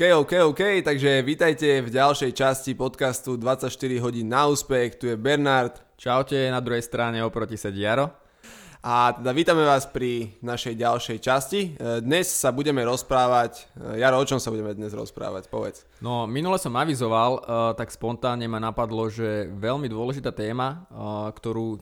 OK, OK, OK, takže vítajte v ďalšej časti podcastu 24 hodín na úspech. Tu je Bernard. Čaute, na druhej strane oproti sedí Jaro. A teda vítame vás pri našej ďalšej časti. E, dnes sa budeme rozprávať, e, Jaro, o čom sa budeme dnes rozprávať, povedz. No, minule som avizoval, uh, tak spontánne ma napadlo, že veľmi dôležitá téma, ktorú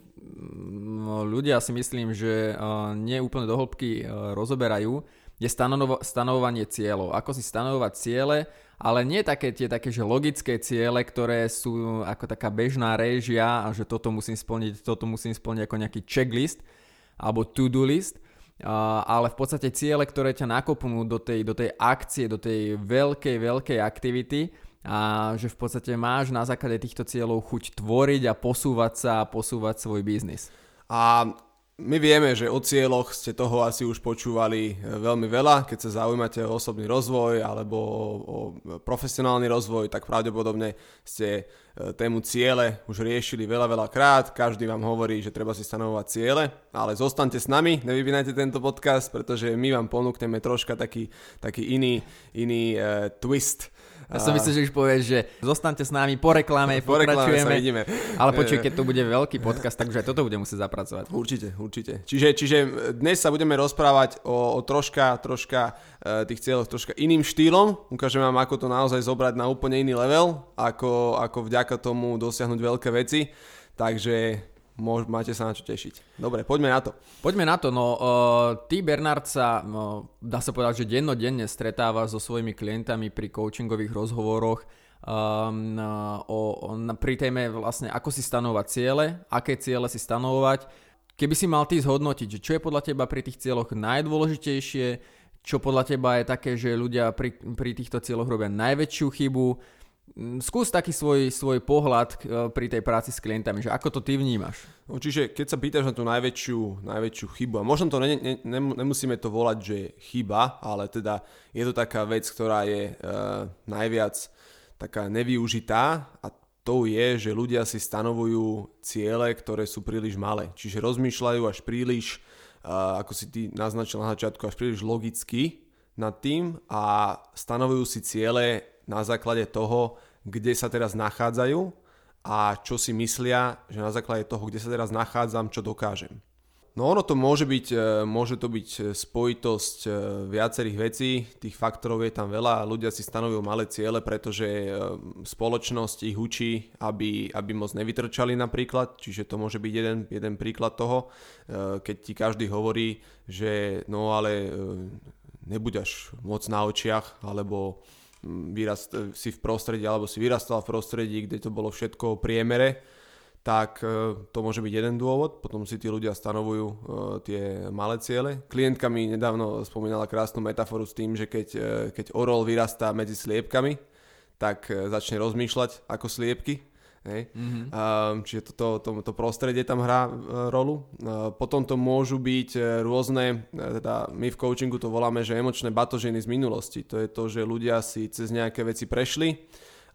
ľudia si myslím, že uh, nie úplne do hĺbky rozoberajú, je stanovo- stanovovanie cieľov. Ako si stanovovať ciele, ale nie také tie také, že logické ciele, ktoré sú ako taká bežná réžia a že toto musím splniť, toto musím splniť ako nejaký checklist alebo to-do list, ale v podstate ciele, ktoré ťa nakopnú do tej, do tej akcie, do tej veľkej, veľkej aktivity a že v podstate máš na základe týchto cieľov chuť tvoriť a posúvať sa a posúvať svoj biznis. A my vieme, že o cieľoch ste toho asi už počúvali e, veľmi veľa. Keď sa zaujímate o osobný rozvoj alebo o profesionálny rozvoj, tak pravdepodobne ste e, tému ciele už riešili veľa, veľa krát. Každý vám hovorí, že treba si stanovovať ciele, ale zostaňte s nami, nevypínajte tento podcast, pretože my vám ponúkneme troška taký, taký iný, iný uh, twist ja som myslel, že už povieš, že zostaňte s nami po reklame, po pokračujeme. Reklame ideme. Ale počuj, keď to bude veľký podcast, tak už aj toto bude musieť zapracovať. Určite, určite. Čiže, čiže dnes sa budeme rozprávať o, o troška, troška uh, tých cieľoch troška iným štýlom. Ukážem vám, ako to naozaj zobrať na úplne iný level, ako, ako vďaka tomu dosiahnuť veľké veci. Takže môž, máte sa na čo tešiť. Dobre, poďme na to. Poďme na to. No, uh, ty, Bernard, sa, uh, dá sa povedať, že dennodenne stretáva so svojimi klientami pri coachingových rozhovoroch um, o, o, pri téme vlastne, ako si stanovať ciele, aké ciele si stanovovať. Keby si mal ty zhodnotiť, čo je podľa teba pri tých cieľoch najdôležitejšie, čo podľa teba je také, že ľudia pri, pri týchto cieľoch robia najväčšiu chybu, skús taký svoj, svoj pohľad e, pri tej práci s klientami, že ako to ty vnímaš? No, čiže keď sa pýtaš na tú najväčšiu, najväčšiu chybu, a možno to ne, ne, ne, nemusíme to volať, že chyba, ale teda je to taká vec, ktorá je uh, najviac taká nevyužitá a to je, že ľudia si stanovujú ciele, ktoré sú príliš malé. Čiže rozmýšľajú až príliš, uh, ako si ty naznačil na začiatku, až príliš logicky nad tým a stanovujú si ciele na základe toho, kde sa teraz nachádzajú a čo si myslia, že na základe toho, kde sa teraz nachádzam, čo dokážem. No ono to môže byť, e, môže to byť e, spojitosť e, viacerých vecí, tých faktorov je tam veľa, ľudia si stanovujú malé ciele, pretože spoločnosť ich učí, aby, aby moc nevytrčali napríklad, čiže to môže byť jeden, jeden príklad toho, keď ti každý hovorí, že no ale nebuď moc na očiach, alebo vyrast, si v prostredí alebo si vyrastal v prostredí, kde to bolo všetko o priemere, tak e, to môže byť jeden dôvod. Potom si tí ľudia stanovujú uh, tie malé ciele. Klientka mi nedávno spomínala krásnu metaforu s tým, že keď, keď orol vyrastá medzi sliepkami, tak začne rozmýšľať ako sliepky Hej? Mm-hmm. Uh, čiže to, to, to prostredie tam hrá uh, rolu. Uh, potom to môžu byť uh, rôzne, uh, teda my v coachingu to voláme, že emočné batožiny z minulosti. To je to, že ľudia si cez nejaké veci prešli,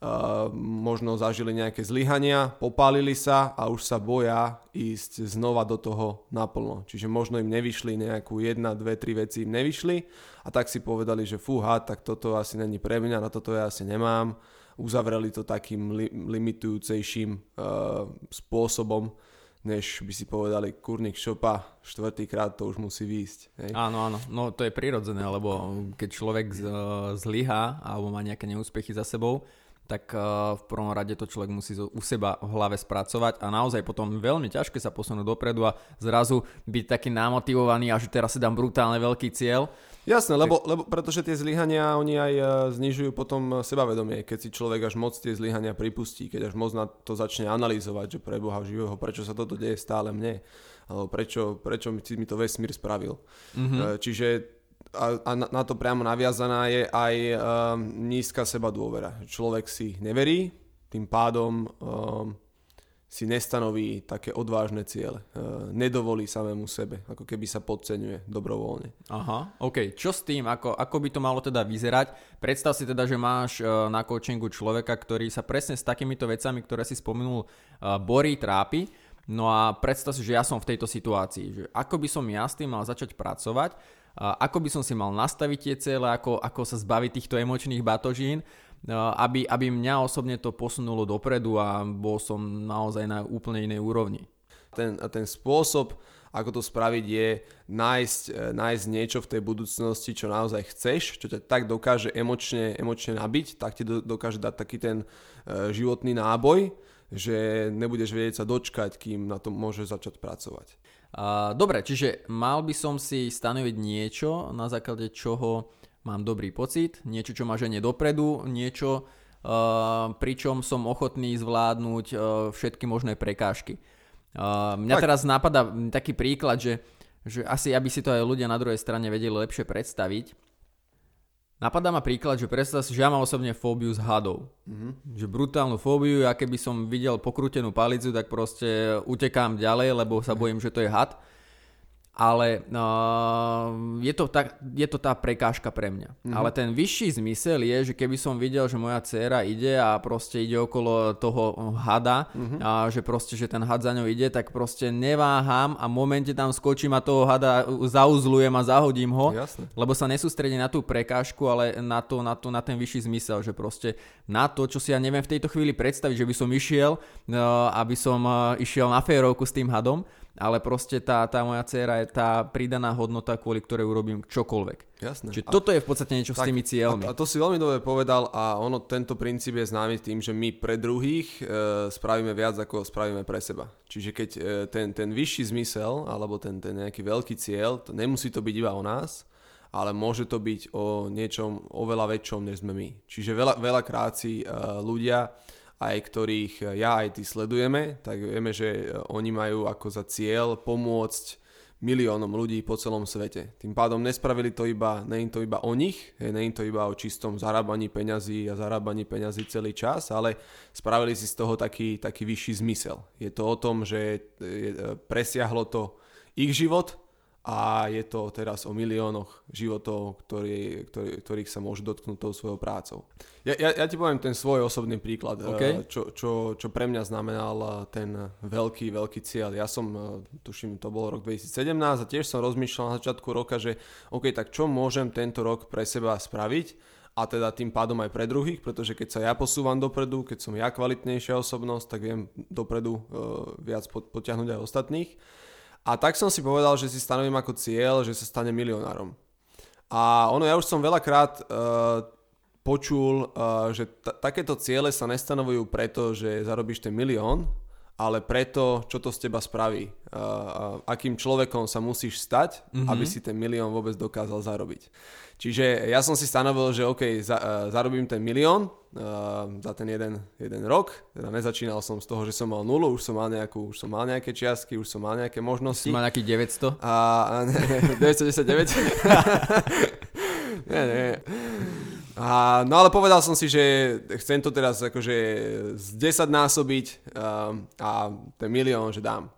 uh, možno zažili nejaké zlyhania, popálili sa a už sa boja ísť znova do toho naplno. Čiže možno im nevyšli nejakú jedna, dve, tri veci im nevyšli a tak si povedali, že fúha, tak toto asi není pre mňa, na toto ja asi nemám uzavreli to takým li- limitujúcejším uh, spôsobom, než by si povedali kurník šopa, štvrtýkrát to už musí výjsť. Hej? Áno, áno, no to je prirodzené, lebo keď človek z, zlyhá alebo má nejaké neúspechy za sebou, tak uh, v prvom rade to človek musí u seba v hlave spracovať a naozaj potom veľmi ťažké sa posunúť dopredu a zrazu byť taký namotivovaný a že teraz si dám brutálne veľký cieľ Jasné, lebo, lebo pretože tie zlyhania oni aj e, znižujú potom sebavedomie, keď si človek až moc tie zlyhania pripustí, keď až moc na to začne analyzovať, že pre Boha živého, prečo sa toto deje stále mne, alebo prečo, prečo mi to vesmír spravil. Mm-hmm. Čiže a, a na to priamo naviazaná je aj um, nízka seba dôvera. Človek si neverí, tým pádom um, si nestanoví také odvážne ciele. E, nedovolí samému sebe, ako keby sa podceňuje dobrovoľne. Aha, OK. Čo s tým? Ako, ako by to malo teda vyzerať? Predstav si teda, že máš e, na coachingu človeka, ktorý sa presne s takýmito vecami, ktoré si spomenul, e, borí, trápi. No a predstav si, že ja som v tejto situácii. Že ako by som ja s tým mal začať pracovať? Ako by som si mal nastaviť tie cieľe, ako, ako sa zbaviť týchto emočných batožín, aby, aby mňa osobne to posunulo dopredu a bol som naozaj na úplne inej úrovni. Ten, ten spôsob, ako to spraviť je nájsť, e, nájsť niečo v tej budúcnosti, čo naozaj chceš, čo ťa tak dokáže emočne, emočne nabiť, tak ti dokáže dať taký ten e, životný náboj, že nebudeš vedieť sa dočkať, kým na tom môžeš začať pracovať. Dobre, čiže mal by som si stanoviť niečo, na základe čoho mám dobrý pocit, niečo, čo ma ženie dopredu, niečo, pričom som ochotný zvládnuť všetky možné prekážky. Mňa tak. teraz napadá taký príklad, že, že asi aby si to aj ľudia na druhej strane vedeli lepšie predstaviť, Napadá ma príklad, že predstav si, že ja mám osobne fóbiu z hadov. Mm-hmm. Že brutálnu fóbiu, ja keby som videl pokrútenú palicu, tak proste utekám ďalej, lebo sa bojím, že to je had ale uh, je, to tak, je to tá prekážka pre mňa. Mm-hmm. Ale ten vyšší zmysel je, že keby som videl, že moja dcéra ide a proste ide okolo toho hada mm-hmm. a že proste, že ten had za ňou ide, tak proste neváham a v momente tam skočím a toho hada zauzlujem a zahodím ho, Jasne. lebo sa nesústredí na tú prekážku, ale na, to, na, to, na ten vyšší zmysel, že proste na to, čo si ja neviem v tejto chvíli predstaviť, že by som išiel, uh, aby som uh, išiel na férovku s tým hadom, ale proste tá, tá moja dcéra je tá pridaná hodnota, kvôli ktorej urobím čokoľvek. Jasné. Čiže a, toto je v podstate niečo tak, s tými cieľmi. A, a to si veľmi dobre povedal a ono, tento princíp je známy tým, že my pre druhých e, spravíme viac, ako spravíme pre seba. Čiže keď e, ten, ten vyšší zmysel, alebo ten, ten nejaký veľký cieľ, to nemusí to byť iba o nás, ale môže to byť o niečom oveľa väčšom, než sme my. Čiže veľa, veľakrát si e, ľudia aj ktorých ja aj ty sledujeme, tak vieme, že oni majú ako za cieľ pomôcť miliónom ľudí po celom svete. Tým pádom nespravili to iba, nie to iba o nich, nie to iba o čistom zarábaní peňazí a zarábaní peňazí celý čas, ale spravili si z toho taký, taký vyšší zmysel. Je to o tom, že presiahlo to ich život, a je to teraz o miliónoch životov, ktorý, ktorý, ktorých sa môžu dotknúť tou svojou prácou. Ja, ja, ja ti poviem ten svoj osobný príklad, okay. čo, čo, čo pre mňa znamenal ten veľký, veľký cieľ. Ja som, tuším, to bol rok 2017 a tiež som rozmýšľal na začiatku roka, že OK, tak čo môžem tento rok pre seba spraviť a teda tým pádom aj pre druhých, pretože keď sa ja posúvam dopredu, keď som ja kvalitnejšia osobnosť, tak viem dopredu uh, viac potiahnuť aj ostatných. A tak som si povedal, že si stanovím ako cieľ, že sa stane milionárom. A ono, ja už som veľakrát uh, počul, uh, že t- takéto ciele sa nestanovujú preto, že zarobíš ten milión, ale preto, čo to z teba spraví. Uh, akým človekom sa musíš stať, mm-hmm. aby si ten milión vôbec dokázal zarobiť. Čiže ja som si stanovil, že OK, za, uh, zarobím ten milión uh, za ten jeden, jeden rok. Teda nezačínal som z toho, že som mal nulu, už som mal, nejakú, už som mal nejaké čiastky, už som mal nejaké možnosti. Si mal nejaký 900? A, a ne, 919? nie, nie. A, no ale povedal som si, že chcem to teraz akože z 10 násobiť um, a ten milión, že dám.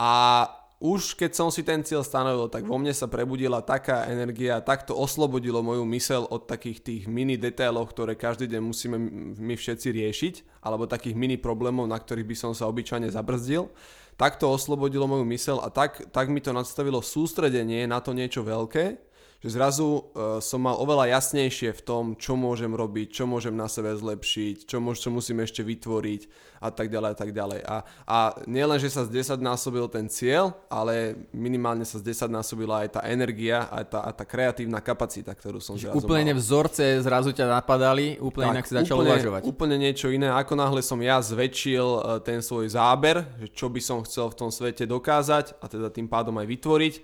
A už keď som si ten cieľ stanovil, tak vo mne sa prebudila taká energia, takto oslobodilo moju mysel od takých tých mini detailov, ktoré každý deň musíme my všetci riešiť, alebo takých mini problémov, na ktorých by som sa obyčajne zabrzdil. Takto oslobodilo moju mysel a tak, tak mi to nastavilo sústredenie na to niečo veľké, že zrazu uh, som mal oveľa jasnejšie v tom, čo môžem robiť, čo môžem na sebe zlepšiť, čo, môž, čo musím ešte vytvoriť a tak ďalej a tak ďalej. A, a nielen, že sa z 10 násobil ten cieľ, ale minimálne sa z 10 násobila aj tá energia a tá, a tá kreatívna kapacita, ktorú som zrazu Úplne mal. vzorce zrazu ťa napadali, úplne tak, inak si začal úplne, uvažovať. Úplne niečo iné. Ako náhle som ja zväčšil e, ten svoj záber, že čo by som chcel v tom svete dokázať a teda tým pádom aj vytvoriť,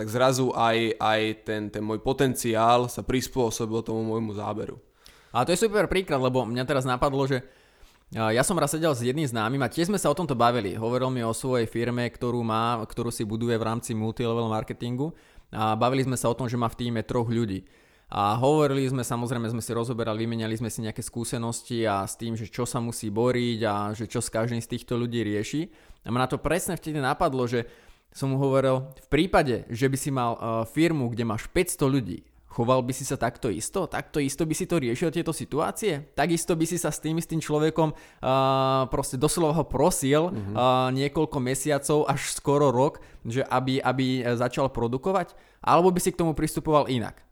tak zrazu aj, aj ten, ten môj potenciál sa prispôsobil tomu môjmu záberu. A to je super príklad, lebo mňa teraz napadlo, že ja som raz sedel s jedným známym a tiež sme sa o tomto bavili. Hovoril mi o svojej firme, ktorú má, ktorú si buduje v rámci multilevel marketingu a bavili sme sa o tom, že má v týme troch ľudí. A hovorili sme, samozrejme sme si rozoberali, vymenali sme si nejaké skúsenosti a s tým, že čo sa musí boriť a že čo s každým z týchto ľudí rieši. A ma na to presne vtedy napadlo, že som mu hovoril, v prípade, že by si mal uh, firmu, kde máš 500 ľudí, choval by si sa takto isto? Takto isto by si to riešil tieto situácie? Takisto by si sa s tým istým človekom uh, proste doslova ho prosil mm-hmm. uh, niekoľko mesiacov až skoro rok, že aby, aby začal produkovať? Alebo by si k tomu pristupoval inak?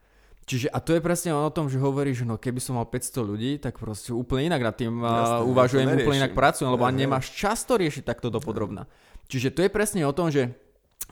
Čiže a to je presne o tom, že hovoríš, no keby som mal 500 ľudí, tak proste úplne inak nad tým Jasne, uh, uvažujem, úplne inak pracujem, lebo ja, nemáš často riešiť takto dopodrobná. Čiže to je presne o tom, že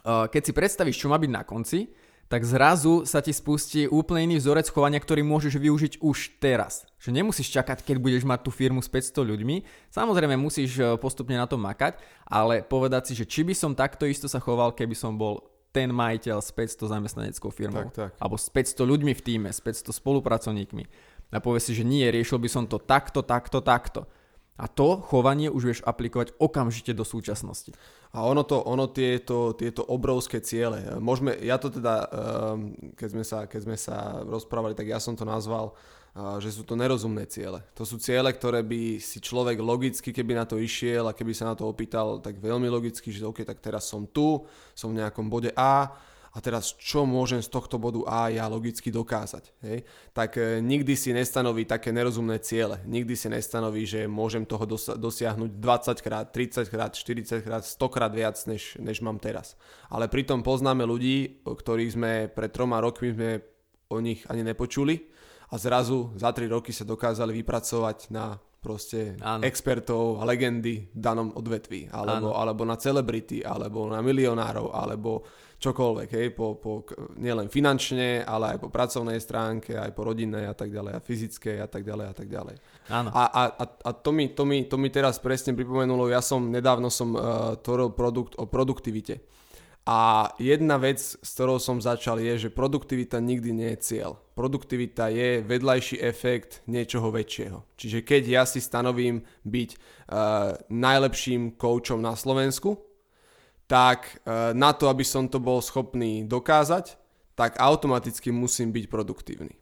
keď si predstavíš, čo má byť na konci, tak zrazu sa ti spustí úplne iný vzorec chovania, ktorý môžeš využiť už teraz. Že nemusíš čakať, keď budeš mať tú firmu s 500 ľuďmi. Samozrejme musíš e, postupne na tom makať, ale povedať si, že či by som takto isto sa choval, keby som bol ten majiteľ s 500 zamestnaneckou firmou. Tak, tak. Alebo s 500 ľuďmi v týme, s 500 spolupracovníkmi. A povie si, že nie, riešil by som to takto, takto, takto. A to chovanie už vieš aplikovať okamžite do súčasnosti. A ono to, ono tieto, tieto obrovské ciele, môžeme, ja to teda, ehm, keď sme, sa, keď sme sa rozprávali, tak ja som to nazval, že sú to nerozumné ciele. To sú ciele, ktoré by si človek logicky, keby na to išiel a keby sa na to opýtal, tak veľmi logicky, že OK, tak teraz som tu, som v nejakom bode A, a teraz čo môžem z tohto bodu A ja logicky dokázať. Hej? Tak e, nikdy si nestanoví také nerozumné ciele. Nikdy si nestanoví, že môžem toho dosiahnuť 20 krát, 30 krát, 40 krát, 100 krát viac, než, než mám teraz. Ale pritom poznáme ľudí, ktorých sme pred troma rokmi sme o nich ani nepočuli a zrazu za 3 roky sa dokázali vypracovať na proste Áno. expertov a legendy v danom odvetví, alebo, alebo na celebrity, alebo na milionárov, alebo čokoľvek, hej, po, po, nielen finančne, ale aj po pracovnej stránke, aj po rodinnej a tak ďalej, a fyzickej a tak ďalej a tak ďalej. Áno. A, a, a, a to, mi, to, mi, to mi teraz presne pripomenulo, ja som, nedávno som uh, tvoril produkt o produktivite. A jedna vec, s ktorou som začal, je, že produktivita nikdy nie je cieľ. Produktivita je vedľajší efekt niečoho väčšieho. Čiže keď ja si stanovím byť uh, najlepším koučom na Slovensku, tak e, na to, aby som to bol schopný dokázať, tak automaticky musím byť produktívny.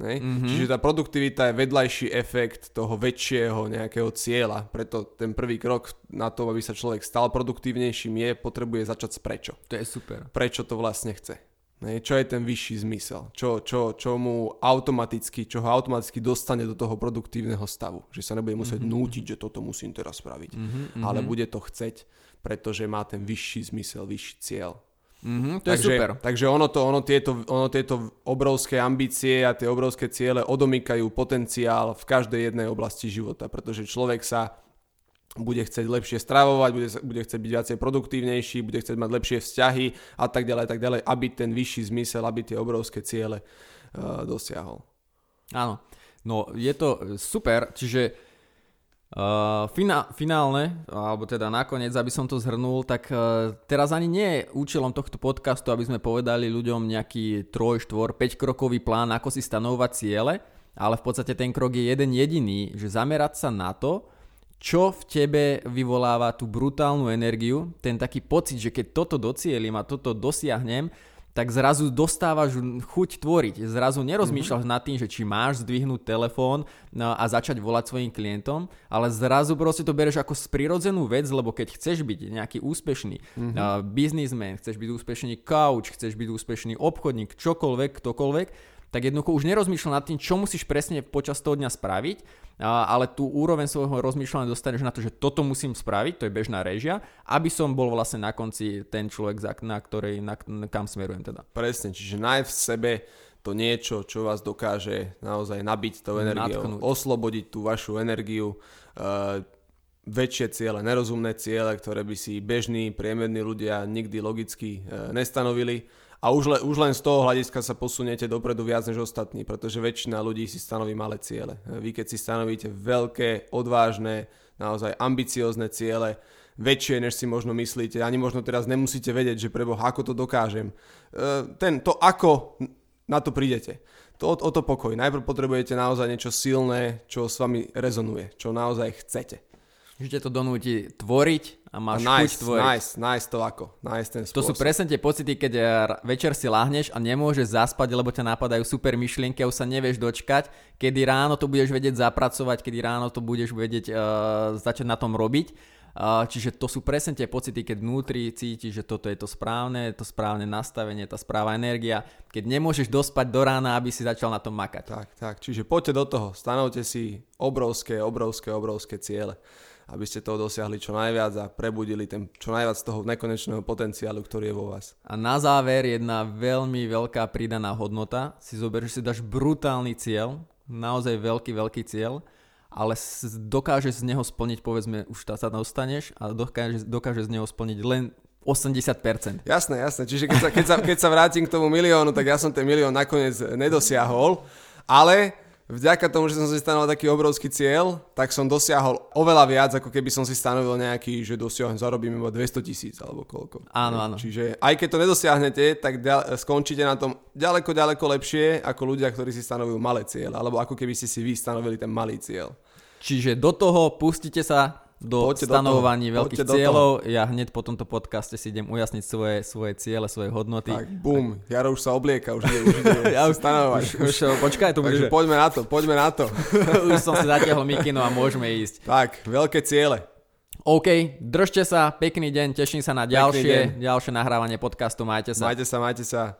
Mm-hmm. Čiže tá produktivita je vedľajší efekt toho väčšieho nejakého cieľa. Preto ten prvý krok na to, aby sa človek stal produktívnejším je, potrebuje začať s prečo. To je super. Prečo to vlastne chce. Čo je ten vyšší zmysel? Čo, čo, čo mu automaticky, čo ho automaticky dostane do toho produktívneho stavu. Že sa nebude musieť mm-hmm. nútiť, že toto musím teraz spraviť. Mm-hmm. Ale bude to chceť pretože má ten vyšší zmysel, vyšší cieľ. Mm-hmm, to takže, je super. Takže ono, to, ono, tieto, ono tieto obrovské ambície a tie obrovské ciele odomýkajú potenciál v každej jednej oblasti života, pretože človek sa bude chcieť lepšie stravovať, bude, bude chcieť byť viacej produktívnejší, bude chcieť mať lepšie vzťahy a tak ďalej, tak ďalej, aby ten vyšší zmysel, aby tie obrovské ciele uh, dosiahol. Áno, no je to super, čiže Uh, fina, finálne, alebo teda nakoniec, aby som to zhrnul, tak uh, teraz ani nie je účelom tohto podcastu, aby sme povedali ľuďom nejaký 3, 4, 5 krokový plán, ako si stanovať ciele, ale v podstate ten krok je jeden jediný, že zamerať sa na to, čo v tebe vyvoláva tú brutálnu energiu, ten taký pocit, že keď toto docielim a toto dosiahnem, tak zrazu dostávaš chuť tvoriť. Zrazu nerozmýšľaš mm-hmm. nad tým, že či máš zdvihnúť telefón no, a začať volať svojim klientom, ale zrazu proste to bereš ako prirodzenú vec, lebo keď chceš byť nejaký úspešný mm-hmm. biznismen, chceš byť úspešný coach, chceš byť úspešný obchodník, čokoľvek, ktokoľvek, tak jednoducho už nerozmýšľa nad tým, čo musíš presne počas toho dňa spraviť, ale tú úroveň svojho rozmýšľania dostaneš na to, že toto musím spraviť, to je bežná režia, aby som bol vlastne na konci ten človek, na ktorej, na, kam smerujem teda. Presne, čiže nájsť v sebe to niečo, čo vás dokáže naozaj nabiť tou energiou, Natknúť. oslobodiť tú vašu energiu, uh, väčšie ciele, nerozumné ciele, ktoré by si bežní, priemerní ľudia nikdy logicky uh, nestanovili a už, le, už len z toho hľadiska sa posuniete dopredu viac než ostatní, pretože väčšina ľudí si stanoví malé ciele. Vy keď si stanovíte veľké, odvážne, naozaj ambiciózne ciele, väčšie, než si možno myslíte, ani možno teraz nemusíte vedieť, že preboha, ako to dokážem. E, ten, to ako na to prídete. To, o to pokoj. Najprv potrebujete naozaj niečo silné, čo s vami rezonuje, čo naozaj chcete. Že ťa to donúti tvoriť a máš a nice, chuť tvoriť. Nice, nice to ako. Nice ten spôsob. To sú presne tie pocity, keď eh, večer si lahneš a nemôžeš zaspať, lebo ťa napadajú super myšlienky a už sa nevieš dočkať, kedy ráno to budeš vedieť zapracovať, kedy ráno to budeš vedieť uh, začať na tom robiť. Čiže to sú presne tie pocity, keď vnútri cítiš, že toto je to správne, to správne nastavenie, tá správa energia, keď nemôžeš dospať do rána, aby si začal na tom makať. Tak, tak, čiže poďte do toho, stanovte si obrovské, obrovské, obrovské ciele aby ste toho dosiahli čo najviac a prebudili ten čo najviac z toho nekonečného potenciálu, ktorý je vo vás. A na záver jedna veľmi veľká pridaná hodnota. Si zober, že si dáš brutálny cieľ, naozaj veľký, veľký cieľ ale dokáže z neho splniť, povedzme, už sa dostaneš a dokáže, dokáže z neho splniť len 80%. Jasné, jasné. Čiže keď sa, keď, sa, keď sa vrátim k tomu miliónu, tak ja som ten milión nakoniec nedosiahol, ale vďaka tomu, že som si stanovil taký obrovský cieľ, tak som dosiahol oveľa viac, ako keby som si stanovil nejaký, že dosiahnem, zarobím iba 200 tisíc alebo koľko. Áno, áno. Čiže aj keď to nedosiahnete, tak ďal, skončíte na tom ďaleko, ďaleko lepšie ako ľudia, ktorí si stanovujú malé cieľ, alebo ako keby ste si vy stanovili ten malý cieľ. Čiže do toho pustite sa do Poďte stanovovaní do veľkých cieľov. Ja hneď po tomto podcaste si idem ujasniť svoje, svoje ciele, svoje hodnoty. Tak, bum, Jaro už sa oblieka, už ide, už ide ja už stanovať. Už, už, počkaj, to Takže poďme na to, poďme na to. už som si zatiahol mikinu a môžeme ísť. Tak, veľké ciele. OK, držte sa, pekný deň, teším sa na ďalšie, ďalšie nahrávanie podcastu, majte sa. Majte sa, majte sa.